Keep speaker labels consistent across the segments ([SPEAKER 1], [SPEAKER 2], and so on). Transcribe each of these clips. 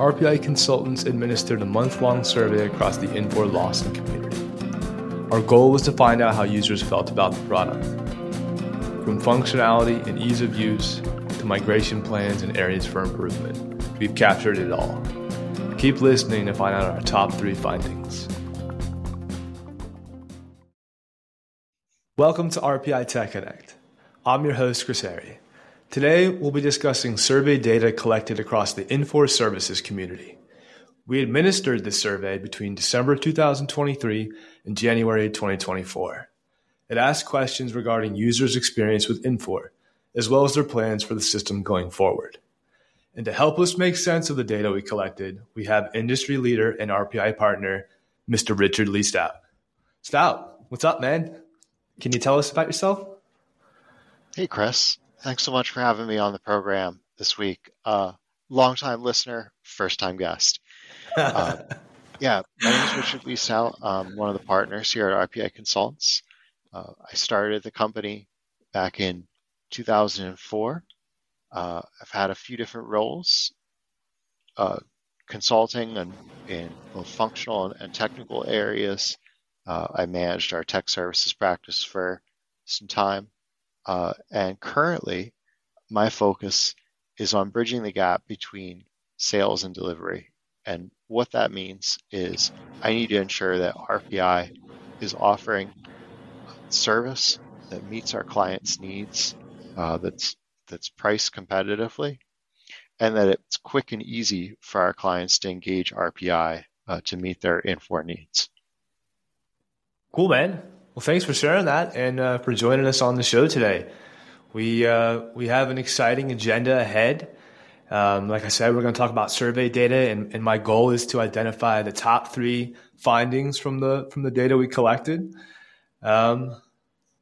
[SPEAKER 1] RPI consultants administered a month long survey across the Infor Lawson community. Our goal was to find out how users felt about the product. From functionality and ease of use to migration plans and areas for improvement, we've captured it all. Keep listening to find out our top three findings. Welcome to RPI Tech Connect. I'm your host, Chris Harry. Today, we'll be discussing survey data collected across the Infor Services community. We administered this survey between December 2023 and January 2024. It asked questions regarding users' experience with Infor, as well as their plans for the system going forward. And to help us make sense of the data we collected, we have industry leader and RPI partner, Mr. Richard Leigh Stout. Stout, what's up, man? Can you tell us about yourself?
[SPEAKER 2] Hey, Chris. Thanks so much for having me on the program this week. Uh, long-time listener, first-time guest. Uh, yeah, my name is Richard Leigh Stout. I'm one of the partners here at RPI Consultants. Uh, I started the company back in 2004. Uh, I've had a few different roles, uh, consulting and in both functional and, and technical areas. Uh, I managed our tech services practice for some time. Uh, and currently, my focus is on bridging the gap between sales and delivery. And what that means is I need to ensure that RPI is offering service that meets our clients' needs, uh, that's that's priced competitively, and that it's quick and easy for our clients to engage RPI uh, to meet their Infor needs.
[SPEAKER 1] Cool, man. Well, thanks for sharing that and uh, for joining us on the show today. We uh, we have an exciting agenda ahead. Um, like I said, we're going to talk about survey data, and, and, my goal is to identify the top three findings from the from the data we collected. Um,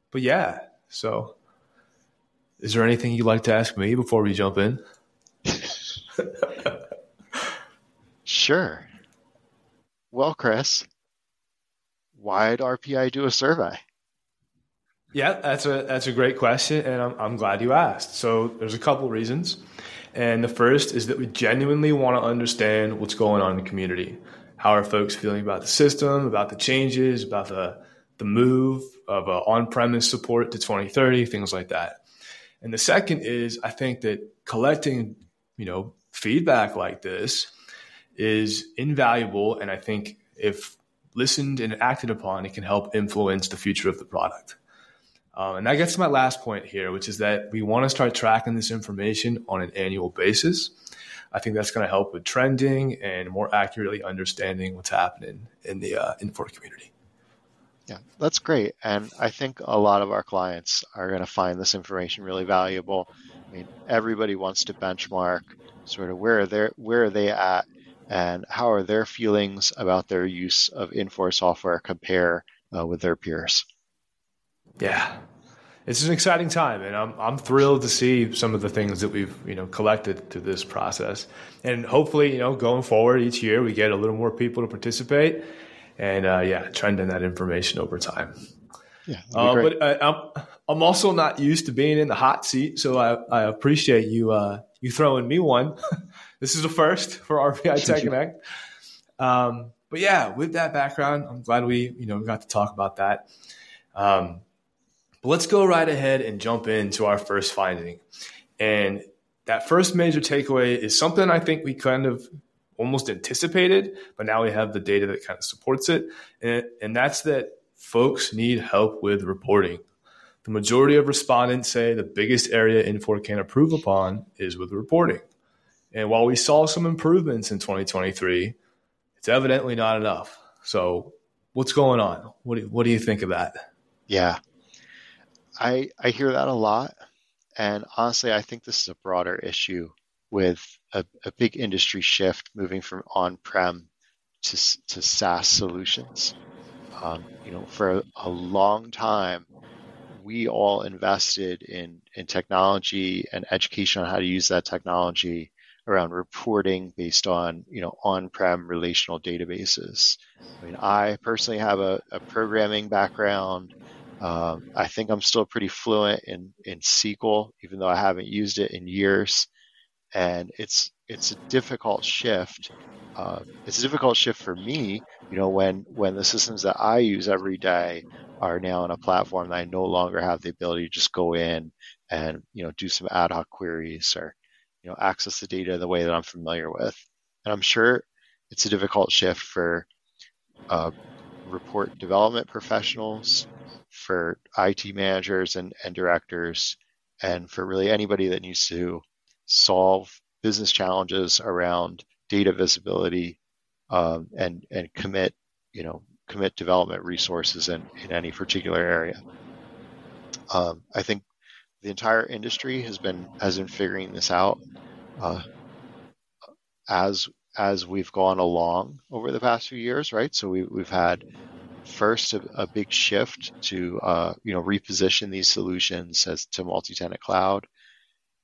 [SPEAKER 1] but yeah, so is there anything you'd like to ask me before we jump in?
[SPEAKER 2] sure. Well, Chris, why did RPI do a survey?
[SPEAKER 1] Yeah, that's a that's a great question, and I'm, I'm glad you asked. So there's a couple reasons, and the first is that we genuinely want to understand what's going on in the community. How are folks feeling about the system, about the changes, about the the move of uh, on-premise support to 2030, things like that. And the second is, I think that collecting, you know, feedback like this is invaluable, and I think if listened and acted upon, it can help influence the future of the product. Um, and that gets to my last point here, which is that we want to start tracking this information on an annual basis. I think that's going to help with trending and more accurately understanding what's happening in the uh, Infor community.
[SPEAKER 2] Yeah, that's great. And I think a lot of our clients are going to find this information really valuable. I mean, everybody wants to benchmark sort of where are they where are they at and how are their feelings about their use of Infor software compare uh, with their peers.
[SPEAKER 1] Yeah, it's an exciting time, and I'm I'm thrilled to see some of the things that we've you know collected through this process, and hopefully you know going forward each year we get a little more people to participate, and uh, yeah, trending that information over time.
[SPEAKER 2] Yeah, uh,
[SPEAKER 1] but I, I'm I'm also not used to being in the hot seat, so I, I appreciate you uh, you throwing me one. this is a first for RPI Tech Connect. Um, but yeah, with that background, I'm glad we you know got to talk about that. Um, but let's go right ahead and jump into our first finding. And that first major takeaway is something I think we kind of almost anticipated, but now we have the data that kind of supports it. And, and that's that folks need help with reporting. The majority of respondents say the biggest area Infor can improve upon is with reporting. And while we saw some improvements in 2023, it's evidently not enough. So, what's going on? What do, what do you think of that?
[SPEAKER 2] Yeah, I I hear that a lot, and honestly, I think this is a broader issue with a, a big industry shift moving from on-prem to to SaaS solutions. Um, you know, for a, a long time, we all invested in in technology and education on how to use that technology around reporting based on you know on-prem relational databases. I mean, I personally have a, a programming background. Um, I think I'm still pretty fluent in, in SQL, even though I haven't used it in years. and it's it's a difficult shift. Uh, it's a difficult shift for me, you know, when when the systems that I use every day are now on a platform that I no longer have the ability to just go in and you know do some ad hoc queries or you know access the data the way that I'm familiar with. And I'm sure it's a difficult shift for uh, report development professionals, for IT managers and, and directors, and for really anybody that needs to solve business challenges around data visibility um, and and commit you know commit development resources in, in any particular area. Um, I think the entire industry has been has been figuring this out uh, as as we've gone along over the past few years, right? So we, we've had first a, a big shift to uh, you know reposition these solutions as to multi-tenant cloud,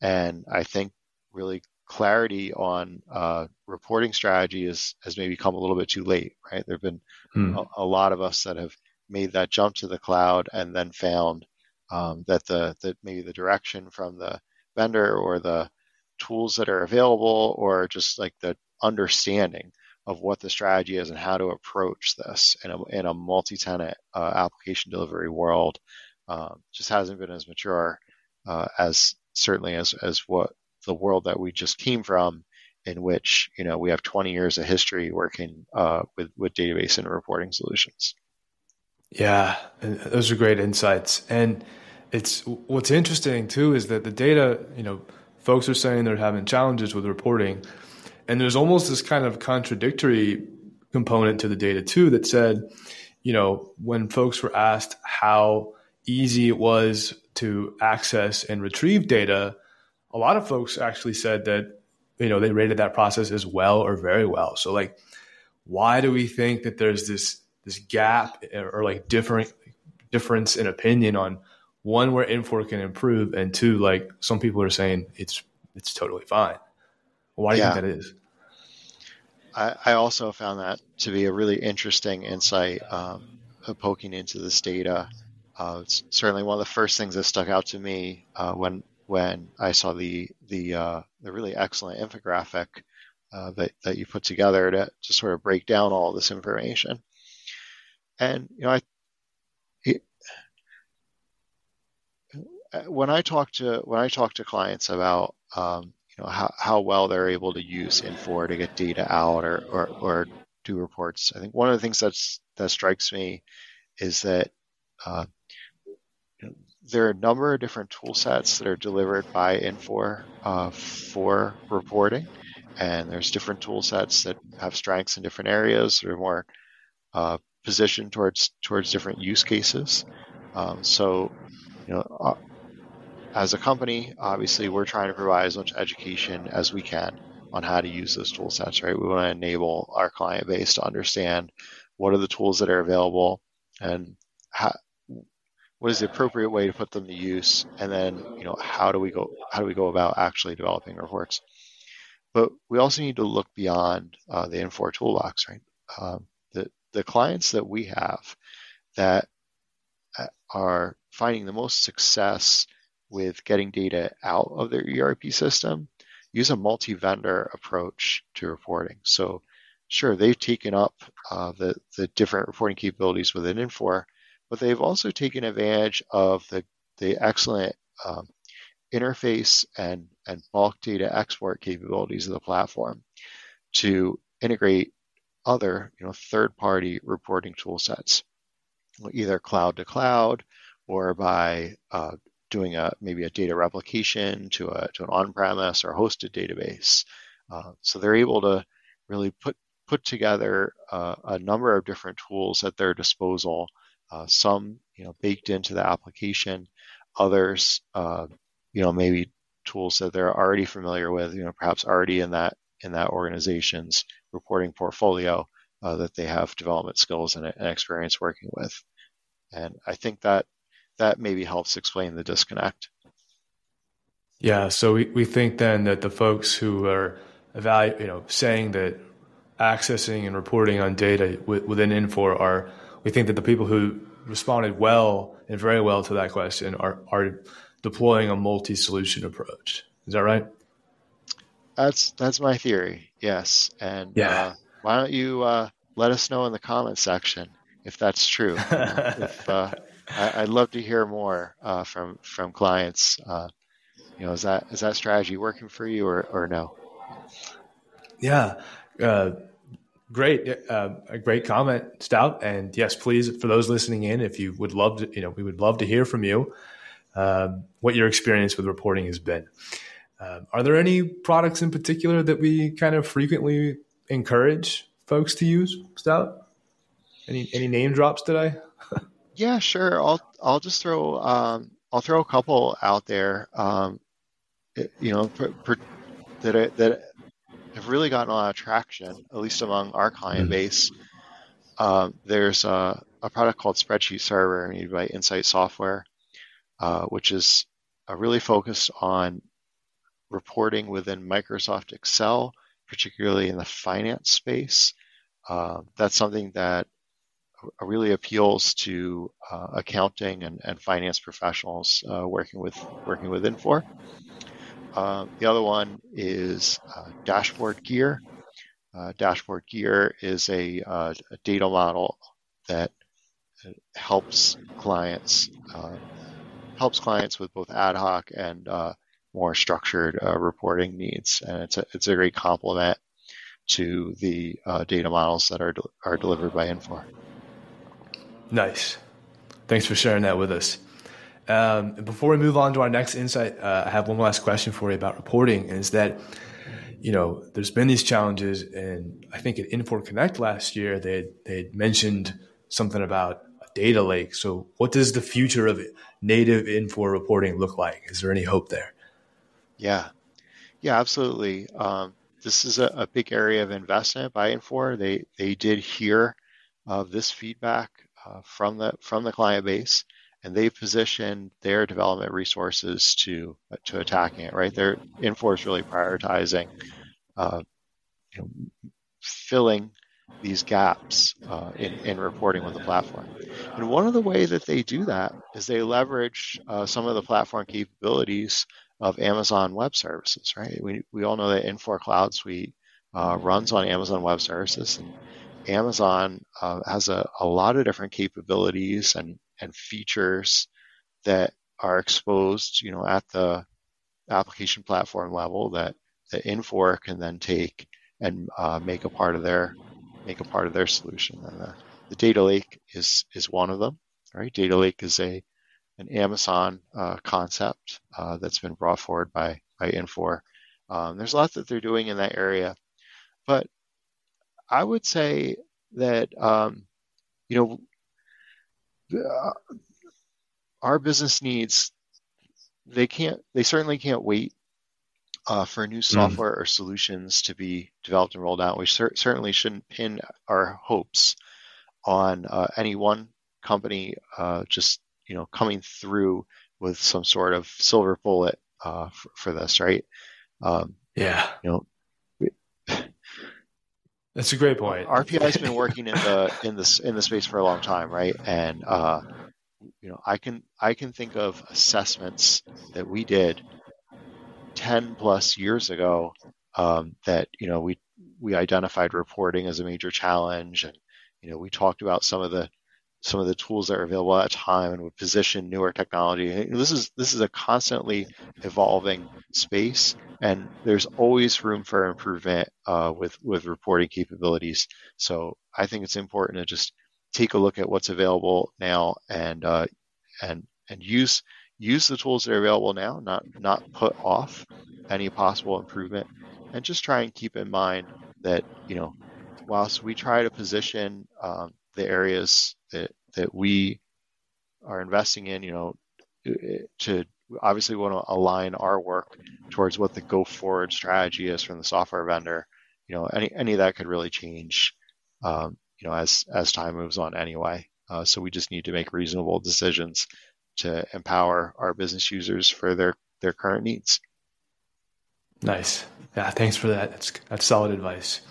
[SPEAKER 2] and I think really clarity on uh, reporting strategy is, has maybe come a little bit too late, right? There have been hmm. a, a, lot of us that have made that jump to the cloud and then found um, that the that maybe the direction from the vendor or the tools that are available or just like the understanding of what the strategy is and how to approach this in a, in a multi-tenant uh, application delivery world um, just hasn't been as mature uh, as certainly as as what the world that we just came from, in which you know we have 20 years of history working uh, with with database and reporting solutions.
[SPEAKER 1] Yeah, those are great insights, and it's what's interesting too is that the data, you know, folks are saying they're having challenges with reporting, and there's almost this kind of contradictory component to the data too that said, you know, when folks were asked how easy it was to access and retrieve data, a lot of folks actually said that you know they rated that process as well or very well. So like, why do we think that there's this this gap or like different difference in opinion on one where Infor can improve and two like some people are saying it's it's totally fine. Why do yeah. you think that is?
[SPEAKER 2] I, I also found that to be a really interesting insight, um, poking into this data. Uh, it's certainly one of the first things that stuck out to me uh, when when I saw the the uh, the really excellent infographic uh, that that you put together to to sort of break down all this information. And you know, I when I talk to when I talk to clients about um, you know how, how well they're able to use Infor to get data out or, or or do reports, I think one of the things that's that strikes me is that uh, there are a number of different tool sets that are delivered by Infor uh, for reporting, and there's different tool sets that have strengths in different areas are more uh, positioned towards towards different use cases. Um, so, you know, uh, as a company, obviously, we're trying to provide as much education as we can on how to use those tool sets. Right, we want to enable our client base to understand what are the tools that are available and how, what is the appropriate way to put them to use, and then you know how do we go how do we go about actually developing reports. But we also need to look beyond uh, the Infor toolbox, right? Um, the the clients that we have that uh, are finding the most success with getting data out of their ERP system use a multi-vendor approach to reporting. So, sure, they've taken up uh, the the different reporting capabilities within Infor, but they've also taken advantage of the, the excellent um, interface and, and bulk data export capabilities of the platform to integrate other you know, third-party reporting tool sets, either cloud to cloud or by uh, doing a maybe a data replication to a to an on-premise or hosted database. Uh, so they're able to really put put together uh, a number of different tools at their disposal uh, some you know baked into the application, others uh, you know maybe tools that they're already familiar with, you know perhaps already in that in that organization's reporting portfolio uh, that they have development skills and, and experience working with, and I think that that maybe helps explain the disconnect.
[SPEAKER 1] Yeah, so we, we think then that the folks who are evaluating, you know, saying that accessing and reporting on data within Infor are we think that the people who responded well and very well to that question are, are deploying a multi-solution approach. Is that right?
[SPEAKER 2] That's that's my theory. Yes, and
[SPEAKER 1] Yeah.
[SPEAKER 2] uh, why don't you uh, let us know in the comment section if that's true? if, uh, I, I'd love to hear more uh, from from clients. Uh, you know, is that is that strategy working for you or or no?
[SPEAKER 1] Yeah. Uh, great. Uh, a great comment, Stout. And yes, please, for those listening in, if you would love to, you know, we would love to hear from you um, what your experience with reporting has been. Um, are there any products in particular that we kind of frequently encourage folks to use, Stout? Any any name drops today?
[SPEAKER 2] Yeah, sure. I'll I'll just throw um, I'll throw a couple out there. Um, you know, per, per, that that have really gotten a lot of traction, at least among our client
[SPEAKER 1] Mhm.
[SPEAKER 2] base. Um, there's a, a product called Spreadsheet Server made by Insight Software, uh, which is uh, really focused on reporting within Microsoft Excel, particularly in the finance space. Uh, that's something that really appeals to uh, accounting and, and finance professionals uh, working with working with Infor. Uh, the other one is uh, Dashboard Gear. Uh, Dashboard Gear is a, uh, a data model that helps clients helps clients with both ad hoc and more structured reporting needs, and it's a it's a great complement to the uh, data models that are del- are delivered by Infor.
[SPEAKER 1] Nice. Thanks for sharing that with us. Um, before we move on to our next insight, uh, I have one last question for you about reporting. Is that, you know, there's been these challenges, and I think at Infor Connect last year they they mentioned something about a data lake. So, what does the future of native Infor reporting look like? Is there any hope there?
[SPEAKER 2] Yeah, yeah, absolutely. Um, this is a, a big area of investment by Infor. They they did hear of this feedback uh, from the from the client base, and they've positioned their development resources to to attacking it. Right, their Infor really prioritizing, uh, you know, filling these gaps uh, in in reporting with the platform. And one of the way that they do that is they leverage uh, some of the platform capabilities of Amazon Web Services, right? We, we all know that Infor Cloud Suite uh, runs on Amazon Web Services, and Amazon uh, has a, a lot of different capabilities and, and features that are exposed, you know, at the application platform level that that Infor can then take and uh, make a part of their make a part of their solution. And the, the data lake is is one of them, right? Data lake is a an Amazon uh, concept uh, that's been brought forward by by Infor. Um, there's a lot that they're doing in that area, but I would say that um, you know uh, our business needs they can't they certainly can't wait uh, for new software or solutions to be developed and rolled out. We cer- certainly shouldn't pin our hopes on uh, any one company uh, just you know coming through with some sort of silver bullet uh, for, for this, right? Um,
[SPEAKER 1] Yeah,
[SPEAKER 2] you know,
[SPEAKER 1] that's a great point.
[SPEAKER 2] RPI's been working in the in this in the space for a long time, right? And uh, you know, I can I can think of assessments that we did ten plus years ago um, that you know we we identified reporting as a major challenge, and you know we talked about some of the some of the tools that are available at the time and would position newer technology. This is this is a constantly evolving space, and there's always room for improvement uh, with with reporting capabilities. So I think it's important to just take a look at what's available now and uh, and and use use the tools that are available now, not not put off any possible improvement, and just try and keep in mind that you know whilst we try to position um, the areas that that we are investing in, you know, to obviously want to align our work towards what the go forward strategy is from the software vendor. You know, any any of that could really change, um, you know, as as time moves on anyway. Uh, so we just need to make reasonable decisions to empower our business users for their their current needs.
[SPEAKER 1] Nice. Yeah, thanks for that. That's that's solid advice.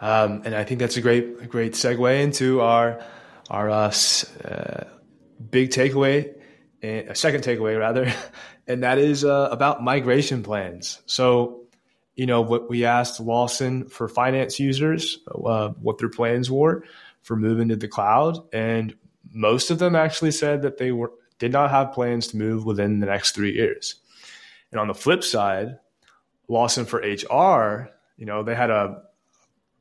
[SPEAKER 1] Um, and I think that's a great a great segue into our our uh, uh, big takeaway, a second takeaway rather, and that is uh, about migration plans. So, you know, what we asked Lawson for finance users, uh, what their plans were for moving to the cloud, and most of them actually said that they were did not have plans to move within the next three years. And on the flip side, Lawson for HR, you know, they had a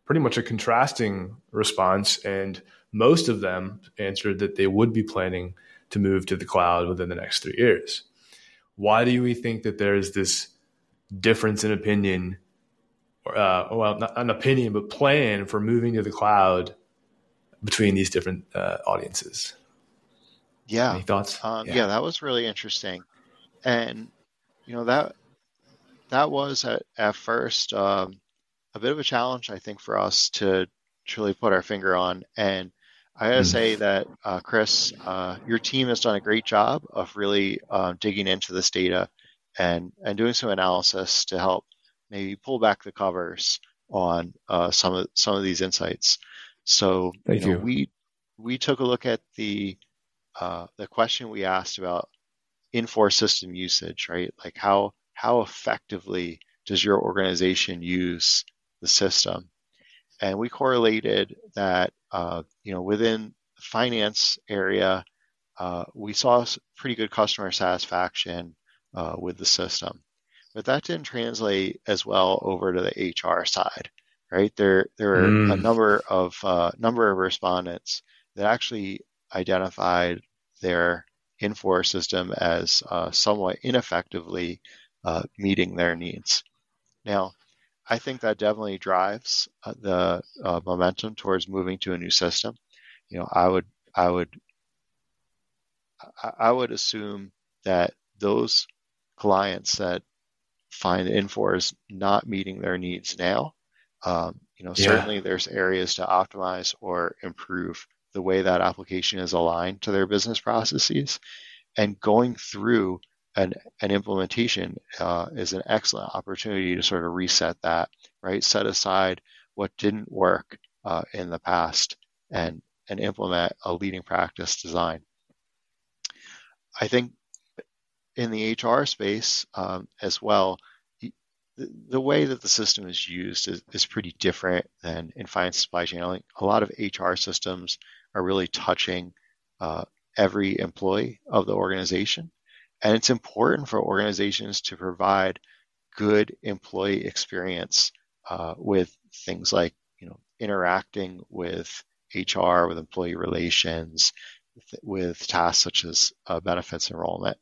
[SPEAKER 1] pretty much a contrasting response, and most of them answered that they would be planning to move to the cloud within the next three years. Why do we think that there is this difference in opinion, or uh, well, not an opinion, but plan for moving to the cloud between these different uh, audiences?
[SPEAKER 2] Yeah.
[SPEAKER 1] Any thoughts?
[SPEAKER 2] Um, yeah. yeah, that was really interesting, and you know that that was at at first um, a bit of a challenge, I think, for us to truly put our finger on. And I gotta mm. say that uh, Chris, uh, your team has done a great job of really uh, digging into this data and and doing some analysis to help maybe pull back the covers on uh, some of some of these insights. So
[SPEAKER 1] Thank you, know, you.
[SPEAKER 2] we we took a look at the uh, the question we asked about Infor system usage, right? Like how how effectively does your organization use the system? And we correlated that, uh, you know, within the finance area, uh, we saw pretty good customer satisfaction uh, with the system, but that didn't translate as well over to the HR side, right? There, there were mm. a number of uh, number of respondents that actually identified their Infor system as uh, somewhat ineffectively uh, meeting their needs. Now, I think that definitely drives uh, the uh, momentum towards moving to a new system. You know, I would, I would, I would assume that those clients that find Infor is not meeting their needs now, um, you know, yeah. certainly there's areas to optimize or improve the way that application is aligned to their business processes. And going through an, an implementation uh, is an excellent opportunity to sort of reset that, right? Set aside what didn't work uh, in the past and, and implement a leading practice design. I think in the HR space um, as well, the way that the system is used is, is pretty different than in finance supply chain. A lot of HR systems are really touching uh, every employee of the organization. And it's important for organizations to provide good employee experience uh, with things like, you know, interacting with HR, with employee relations, with, with tasks such as uh, benefits enrollment.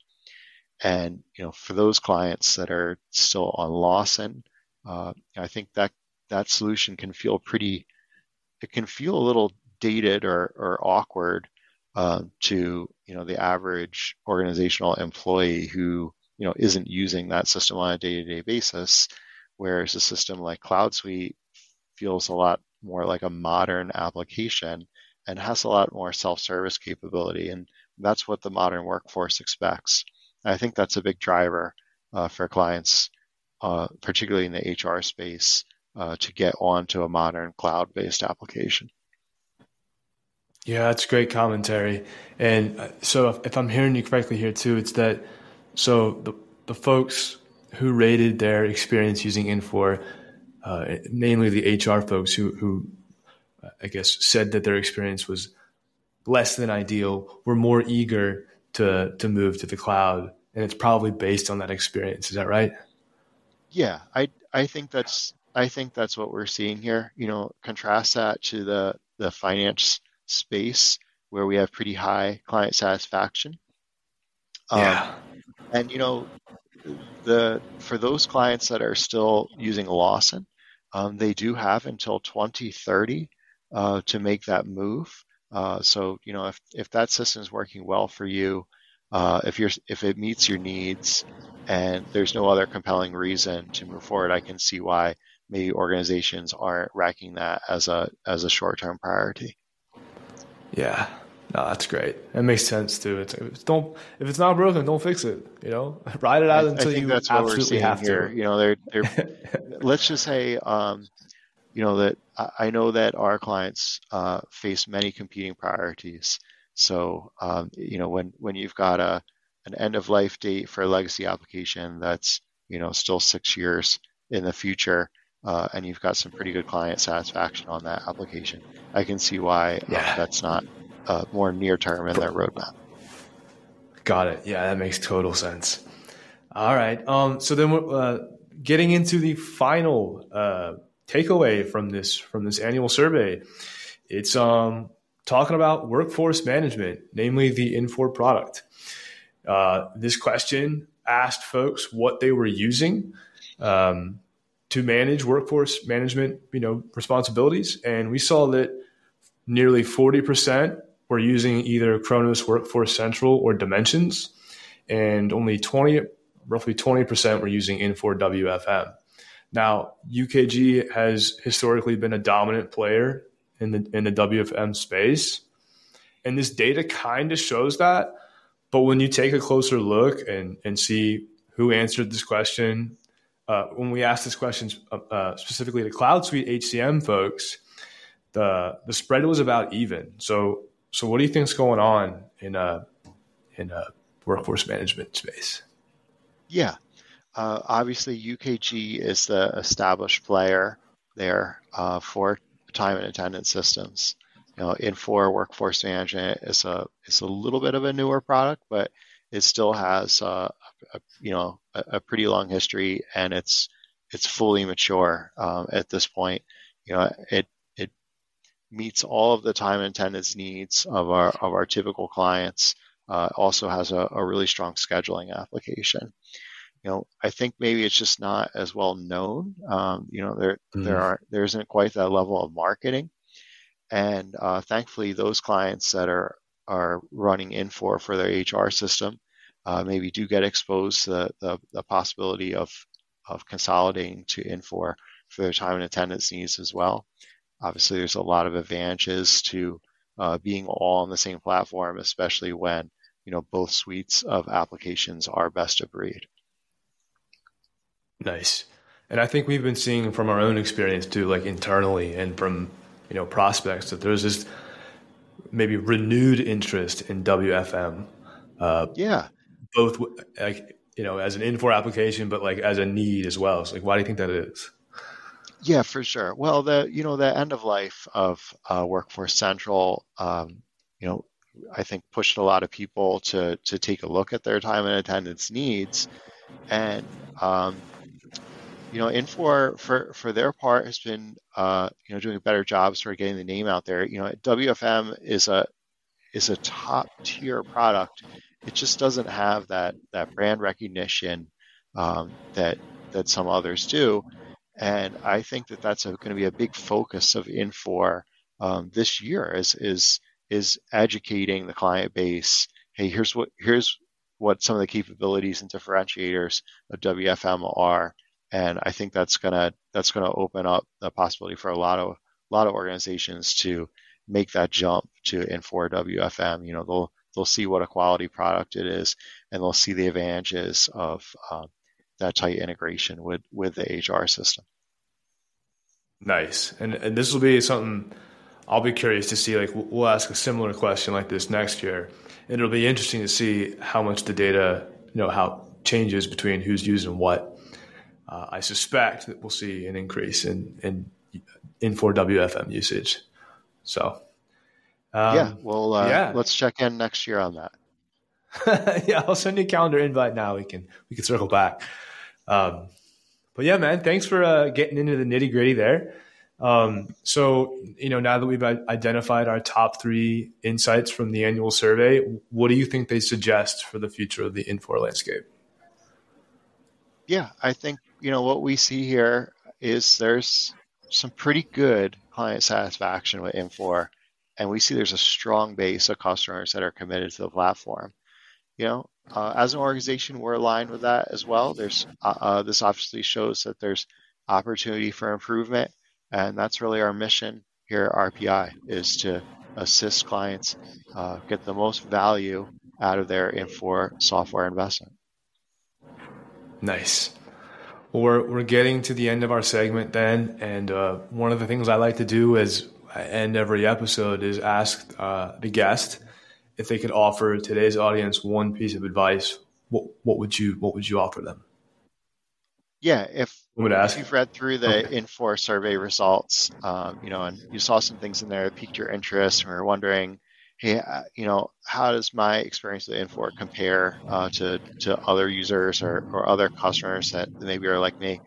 [SPEAKER 2] And you know, for those clients that are still on Lawson, uh, I think that that solution can feel pretty. It can feel a little dated or, or awkward uh, to you know the average organizational employee who you know isn't using that system on a day-to-day basis, whereas a system like Cloud Suite feels a lot more like a modern application and has a lot more self-service capability, and that's what the modern workforce expects. I think that's a big driver uh, for clients, uh, particularly in the HR space, uh, to get onto a modern cloud-based application.
[SPEAKER 1] Yeah, that's great commentary. And uh, so, if, I'm hearing you correctly here too, it's that so the the folks who rated their experience using Infor, uh, namely the HR folks who who uh, I guess said that their experience was less than ideal, were more eager to to move to the cloud, and it's probably based on that experience. Is that right?
[SPEAKER 2] Yeah, I I think that's I think that's what we're seeing here. You know, contrast that to the the finance space where we have pretty high client satisfaction.
[SPEAKER 1] Um, yeah.
[SPEAKER 2] And you know, the for those clients that are still using Lawson, um, they do have until 2030 uh, to make that move. Uh, so you know, if if that system is working well for you, uh, if you're if it meets your needs, and there's no other compelling reason to move forward, I can see why maybe organizations aren't racking that as a as a short term priority.
[SPEAKER 1] Yeah. No, that's great. It makes sense too. It's, it's, don't if it's not broken, don't fix it. You know, ride it out
[SPEAKER 2] I,
[SPEAKER 1] until
[SPEAKER 2] I
[SPEAKER 1] you
[SPEAKER 2] that's
[SPEAKER 1] absolutely
[SPEAKER 2] have
[SPEAKER 1] here.
[SPEAKER 2] to. You know, they're, they're let's just say, um, you know, that I know that our clients uh, face many competing priorities. So, um, you know, when when you've got a an end of life date for a legacy application that's you know still six years in the future, uh, and you've got some pretty good client satisfaction on that application, I can see why uh, yeah. that's not uh, more near term in their roadmap.
[SPEAKER 1] Got it. Yeah, that makes total sense. All right. Um, so then we're uh, getting into the final uh, takeaway from this from this annual survey. It's um, talking about workforce management, namely the Infor product. Uh, this question asked folks what they were using um, to manage workforce management, you know, responsibilities, and we saw that nearly forty percent were using either Kronos Workforce Central or Dimensions, and only twenty, roughly twenty percent were using Infor WFM. Now, UKG has historically been a dominant player in the in the WFM space, and this data kind of shows that. But when you take a closer look and and see who answered this question, uh, when we asked this question uh, uh specifically to Cloud Suite HCM folks, the the spread was about even. So so what do you think is going on in a in a workforce management space?
[SPEAKER 2] Yeah, uh, obviously UKG is the established player there uh, for time and attendance systems. You know, Infor Workforce Management is a is a little bit of a newer product, but it still has uh, a, you know a, a, pretty long history, and it's it's fully mature um, at this point. You know, it it meets all of the time and attendance needs of our of our typical clients. Uh, also has a, a really strong scheduling application you know, I think maybe it's just not as well known. Um, you know, there mm. there are there isn't quite that level of marketing, and uh, thankfully, those clients that are are running Infor for their HR system uh, maybe do get exposed to the, the, the possibility of of consolidating to Infor for their time and attendance needs as well. Obviously, there's a lot of advantages to uh, being all on the same platform, especially when you know both suites of applications are best of breed.
[SPEAKER 1] Nice. And I think we've been seeing from our own experience too, like internally and from you know prospects, that there's this maybe renewed interest in WFM.
[SPEAKER 2] Uh, yeah.
[SPEAKER 1] Both like you know as an Infor application, but like as a need as well. So like, why do you think that is?
[SPEAKER 2] Yeah, for sure. Well, the you know the end of life of uh, Workforce Central, um, you know, I think pushed a lot of people to to take a look at their time and attendance needs, and um, you know, Infor for for their part has been uh, you know doing a better job sort of getting the name out there. You know, WFM is a is a top tier product. It just doesn't have that that brand recognition um, that that some others do, and I think that that's going to be a big focus of Infor um, this year. Is is is educating the client base. Hey, here's what here's what some of the capabilities and differentiators of WFM are and I think that's gonna that's gonna open up the possibility for a lot of a lot of organizations to make that jump to Infor WFM. You know, they'll they'll see what a quality product it is, and they'll see the advantages of um, that tight integration with with the HR system.
[SPEAKER 1] Nice, and and this will be something I'll be curious to see. Like we'll ask a similar question like this next year, and it'll be interesting to see how much the data, you know, how changes between who's using what uh, I suspect that we'll see an increase in in Infor WFM usage. So,
[SPEAKER 2] um, yeah, well, uh, yeah, let's check in next year on
[SPEAKER 1] that. yeah, I'll send you a calendar invite now. We can we can circle back. Um, but yeah, man, thanks for uh, getting into the nitty gritty there. Um, so, you know, now that we've identified our top three insights from the annual survey, what do you think they suggest for the future of the Infor landscape?
[SPEAKER 2] Yeah, I think you know, what we see here is there's some pretty good client satisfaction with Infor, and we see there's a strong base of customers that are committed to the platform. You know, uh, as an organization, we're aligned with that as well. There's uh, uh, this obviously shows that there's opportunity for improvement, and that's really our mission here at RPI is to assist clients uh, get the most value out of their Infor software investment.
[SPEAKER 1] Nice. Well, we're, we're getting to the end of our segment then. And uh, one of the things I like to do is I end every episode is ask uh, the guest if they could offer today's audience one piece of advice. What, what would you what would you offer them?
[SPEAKER 2] yeah, if, if you've read through the okay. Infor survey results, um, you know, and you saw some things in there that piqued your interest, and are wondering, hey, uh, you know, how does my experience with Infor compare uh, to to other users or, or other customers that maybe are like me?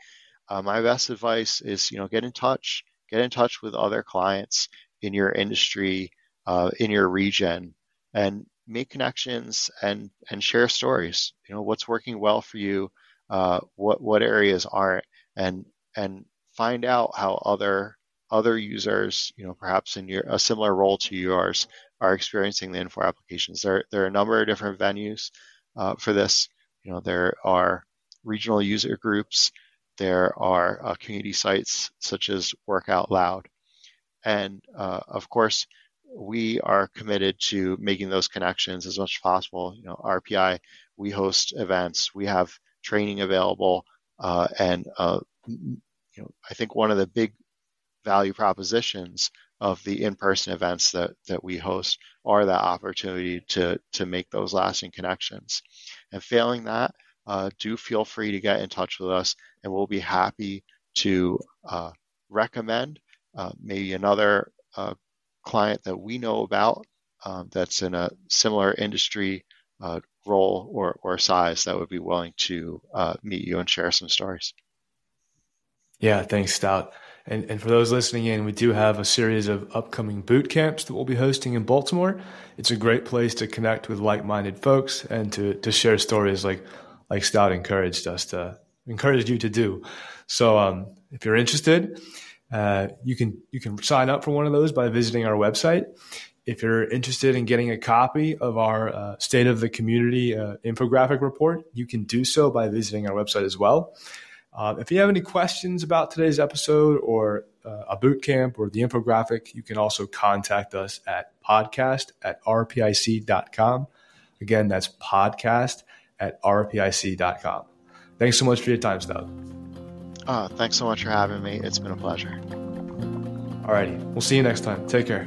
[SPEAKER 2] Uh, my best advice is, you know, get in touch, get in touch with other clients in your industry, uh, in your region, and make connections and and share stories. You know, what's working well for you uh, what what areas aren't, and and find out how other other users, you know, perhaps in your a similar role to yours, are experiencing the Infor applications. There there are a number of different venues uh, for this. You know, there are regional user groups, there are uh, community sites such as Work Out Loud, and uh, of course, we are committed to making those connections as much as possible. You know, RPI, we host events, we have training available, uh, and uh, you know, I think one of the big value propositions of the in-person events that that we host are that opportunity to to make those lasting connections. And failing that, uh, do feel free to get in touch with us, and we'll be happy to uh, recommend uh, maybe another uh, client that we know about um, that's in a similar industry uh, role or, or size that would be willing to meet you and share some stories.
[SPEAKER 1] Yeah, thanks, Stout. And, and for those listening in, we do have a series of upcoming boot camps that we'll be hosting in Baltimore. It's a great place to connect with like-minded folks and to, to share stories like, like Stout encouraged us to, encouraged you to do. So um, if you're interested, uh, you can you can sign up for one of those by visiting our website. If you're interested in getting a copy of our uh, State of the Community uh, infographic report, you can do so by visiting our website as well. Uh, if you have any questions about today's episode or uh, a boot camp or the infographic, you can also contact us at podcast at rpic.com. Again, that's podcast at rpic.com. Thanks so much for your time, Stout.
[SPEAKER 2] Uh, thanks so much for having me. It's been a pleasure.
[SPEAKER 1] Alrighty. We'll see you next time. Take care.